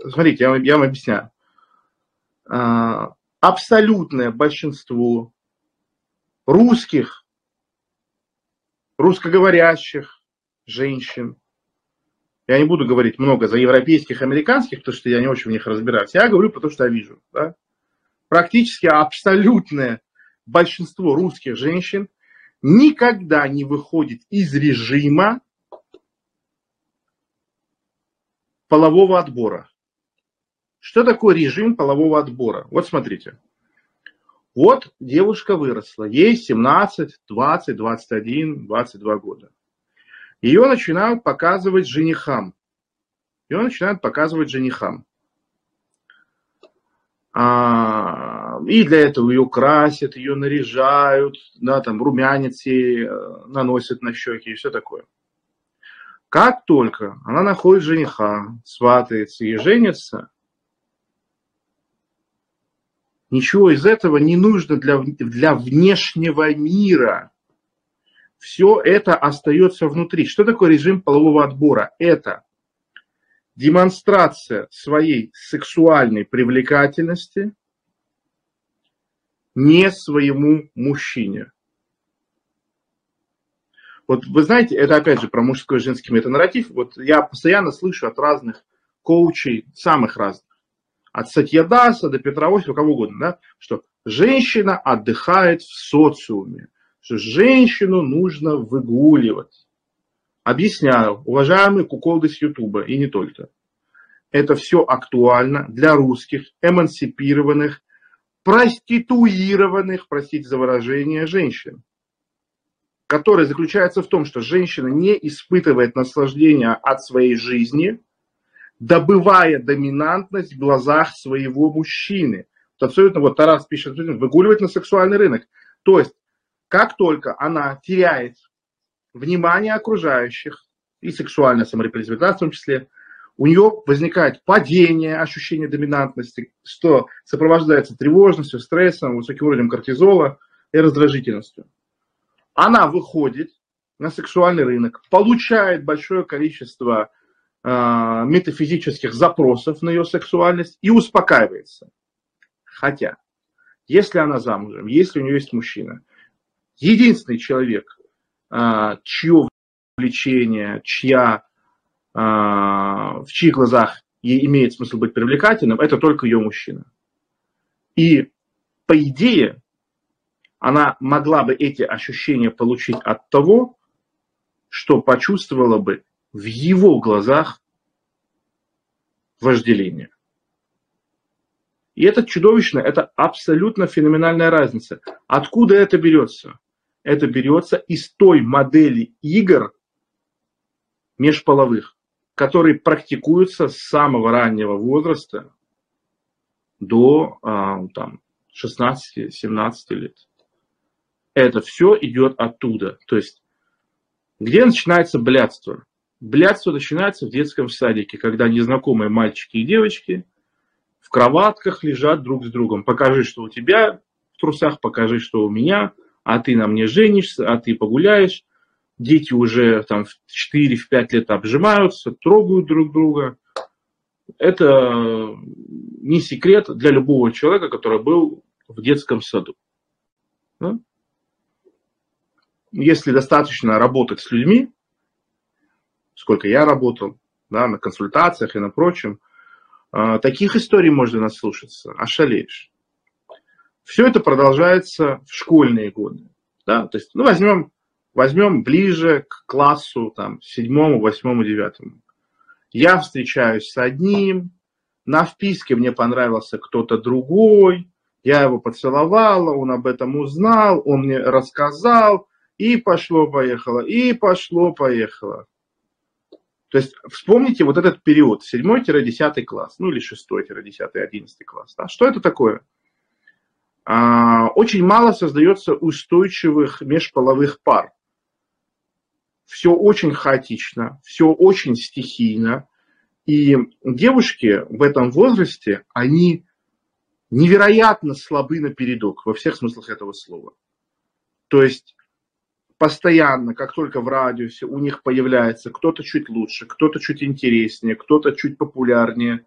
смотрите, я, я вам объясняю. А, абсолютное большинство русских, русскоговорящих женщин, я не буду говорить много за европейских, американских, потому что я не очень в них разбираюсь. Я говорю, потому что я вижу. Да? Практически абсолютное большинство русских женщин никогда не выходит из режима полового отбора. Что такое режим полового отбора? Вот смотрите. Вот девушка выросла, ей 17, 20, 21, 22 года. Ее начинают показывать женихам. Ее начинают показывать женихам. А, и для этого ее красят, ее наряжают, да, там румянец ей э, наносят на щеки и все такое. Как только она находит жениха, сватается и женится, ничего из этого не нужно для, для внешнего мира. Все это остается внутри. Что такое режим полового отбора? Это демонстрация своей сексуальной привлекательности не своему мужчине. Вот вы знаете, это опять же про мужской и женский метанарратив. Вот я постоянно слышу от разных коучей, самых разных, от Сатьядаса до Петра Осипа, кого угодно, да, что женщина отдыхает в социуме, что женщину нужно выгуливать. Объясняю, уважаемые куколды с Ютуба и не только. Это все актуально для русских, эмансипированных, проституированных, простите за выражение, женщин которая заключается в том, что женщина не испытывает наслаждения от своей жизни, добывая доминантность в глазах своего мужчины. Вот абсолютно, вот Тарас пишет, выгуливать на сексуальный рынок. То есть, как только она теряет внимание окружающих, и сексуальная саморепрезентация в том числе, у нее возникает падение ощущения доминантности, что сопровождается тревожностью, стрессом, высоким уровнем кортизола и раздражительностью она выходит на сексуальный рынок, получает большое количество метафизических запросов на ее сексуальность и успокаивается. Хотя, если она замужем, если у нее есть мужчина, единственный человек, э, чье влечение, чья, э, в чьих глазах ей имеет смысл быть привлекательным, это только ее мужчина. И по идее, она могла бы эти ощущения получить от того, что почувствовала бы в его глазах вожделение. И это чудовищно, это абсолютно феноменальная разница. Откуда это берется? Это берется из той модели игр межполовых, которые практикуются с самого раннего возраста до а, там, 16-17 лет это все идет оттуда. То есть, где начинается блядство? Блядство начинается в детском садике, когда незнакомые мальчики и девочки в кроватках лежат друг с другом. Покажи, что у тебя в трусах, покажи, что у меня, а ты на мне женишься, а ты погуляешь. Дети уже там в 4-5 лет обжимаются, трогают друг друга. Это не секрет для любого человека, который был в детском саду. Да? если достаточно работать с людьми, сколько я работал, да, на консультациях и на прочем, а, таких историй можно наслушаться, ошалеешь. Все это продолжается в школьные годы. Да? То есть, ну, возьмем, возьмем ближе к классу, там, седьмому, восьмому, девятому. Я встречаюсь с одним, на вписке мне понравился кто-то другой, я его поцеловала, он об этом узнал, он мне рассказал, и пошло-поехало, и пошло-поехало. То есть вспомните вот этот период, 7-10 класс, ну или 6-10-11 класс. Да? Что это такое? А, очень мало создается устойчивых межполовых пар. Все очень хаотично, все очень стихийно. И девушки в этом возрасте, они невероятно слабы на передок во всех смыслах этого слова. То есть постоянно, как только в радиусе у них появляется кто-то чуть лучше, кто-то чуть интереснее, кто-то чуть популярнее,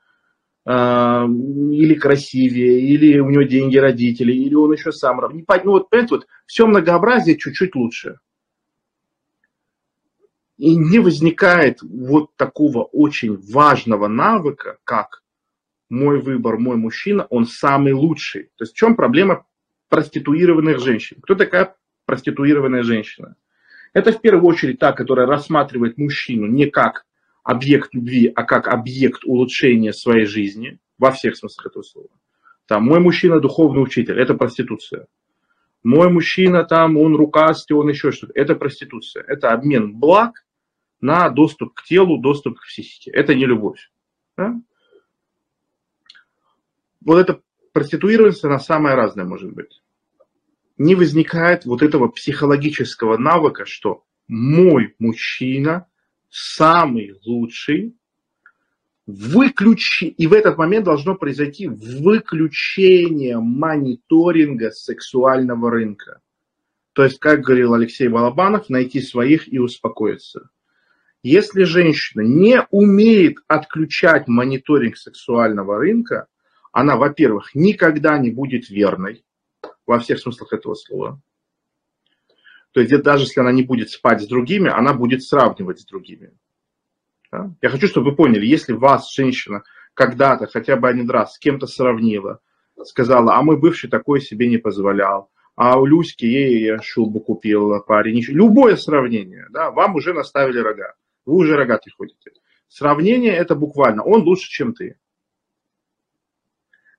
или красивее, или у него деньги родители, или он еще сам. Не, ну, вот, понимаете, вот все многообразие чуть-чуть лучше. И не возникает вот такого очень важного навыка, как мой выбор, мой мужчина, он самый лучший. То есть в чем проблема проституированных женщин? Кто такая проституированная женщина? Это в первую очередь та, которая рассматривает мужчину не как объект любви, а как объект улучшения своей жизни, во всех смыслах этого слова. Там, мой мужчина духовный учитель, это проституция. Мой мужчина там, он рукастый, он еще что-то. Это проституция. Это обмен благ на доступ к телу, доступ к психике. Это не любовь. Да? Вот эта проституированность, она самая разная может быть. Не возникает вот этого психологического навыка, что мой мужчина самый лучший, выключи, и в этот момент должно произойти выключение мониторинга сексуального рынка. То есть, как говорил Алексей Балабанов, найти своих и успокоиться. Если женщина не умеет отключать мониторинг сексуального рынка, она, во-первых, никогда не будет верной во всех смыслах этого слова. То есть даже если она не будет спать с другими, она будет сравнивать с другими. Да? Я хочу, чтобы вы поняли, если вас женщина когда-то хотя бы один раз с кем-то сравнила, сказала, а мой бывший такой себе не позволял, а у Люськи ей я шубу купил парень. Любое сравнение, да, вам уже наставили рога. Вы уже рогатый ходите. Сравнение это буквально, он лучше, чем ты.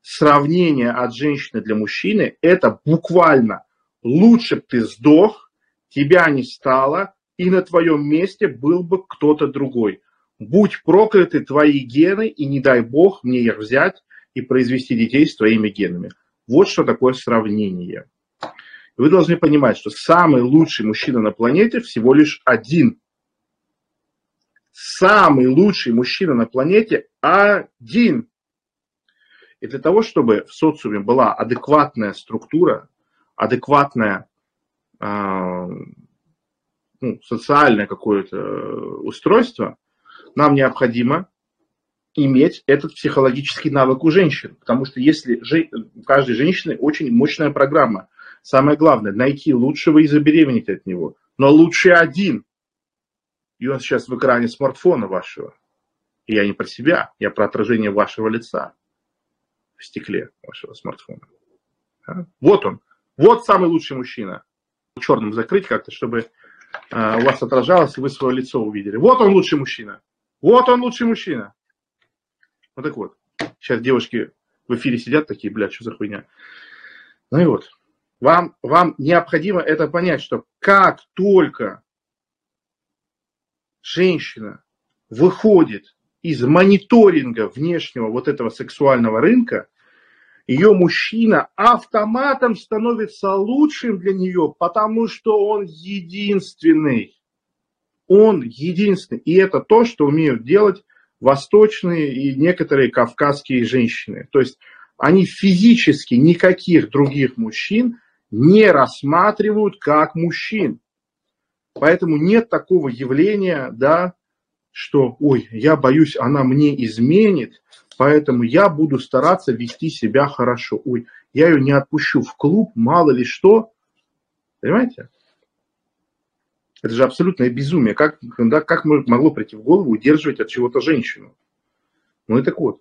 Сравнение от женщины для мужчины это буквально лучше бы ты сдох, тебя не стало, и на твоем месте был бы кто-то другой. Будь прокляты твои гены, и не дай бог мне их взять и произвести детей с твоими генами. Вот что такое сравнение. Вы должны понимать, что самый лучший мужчина на планете всего лишь один. Самый лучший мужчина на планете один. И для того, чтобы в социуме была адекватная структура, адекватная а, ну, социальное какое-то устройство, нам необходимо иметь этот психологический навык у женщин. Потому что если у каждой женщины очень мощная программа, самое главное, найти лучшего и забеременеть от него. Но лучше один. И он сейчас в экране смартфона вашего. И я не про себя, я про отражение вашего лица в стекле вашего смартфона. Вот он. Вот самый лучший мужчина черным закрыть как-то, чтобы э, у вас отражалось, и вы свое лицо увидели. Вот он лучший мужчина. Вот он лучший мужчина. Вот так вот. Сейчас девушки в эфире сидят такие, блядь, что за хуйня. Ну и вот. Вам, вам необходимо это понять, что как только женщина выходит из мониторинга внешнего вот этого сексуального рынка, ее мужчина автоматом становится лучшим для нее, потому что он единственный. Он единственный. И это то, что умеют делать восточные и некоторые кавказские женщины. То есть они физически никаких других мужчин не рассматривают как мужчин. Поэтому нет такого явления, да, что, ой, я боюсь, она мне изменит, Поэтому я буду стараться вести себя хорошо. Ой, я ее не отпущу в клуб, мало ли что. Понимаете? Это же абсолютное безумие. Как, да, как могло прийти в голову удерживать от чего-то женщину? Ну и так вот.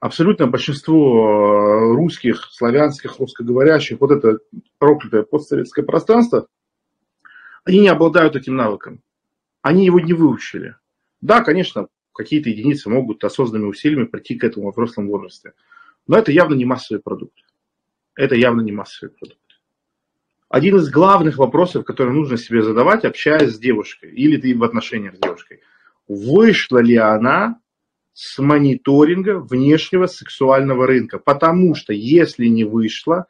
Абсолютное большинство э, русских, славянских, русскоговорящих, вот это проклятое постсоветское пространство, они не обладают этим навыком. Они его не выучили. Да, конечно, какие-то единицы могут осознанными усилиями прийти к этому в взрослом возрасте. Но это явно не массовый продукт. Это явно не массовый продукт. Один из главных вопросов, который нужно себе задавать, общаясь с девушкой или ты в отношениях с девушкой, вышла ли она с мониторинга внешнего сексуального рынка. Потому что если не вышла,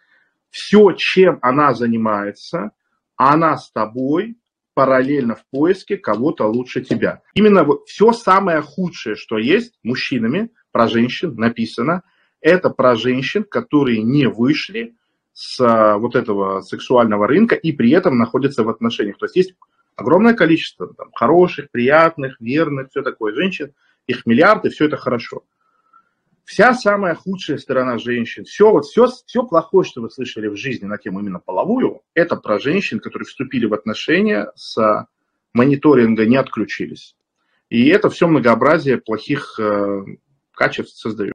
все, чем она занимается, она с тобой параллельно в поиске кого-то лучше тебя. Именно вот все самое худшее, что есть мужчинами, про женщин написано, это про женщин, которые не вышли с а, вот этого сексуального рынка и при этом находятся в отношениях. То есть есть огромное количество там, хороших, приятных, верных, все такое женщин, их миллиарды, все это хорошо. Вся самая худшая сторона женщин, все, вот все, все плохое, что вы слышали в жизни на тему именно половую, это про женщин, которые вступили в отношения с мониторинга, не отключились. И это все многообразие плохих э, качеств создает.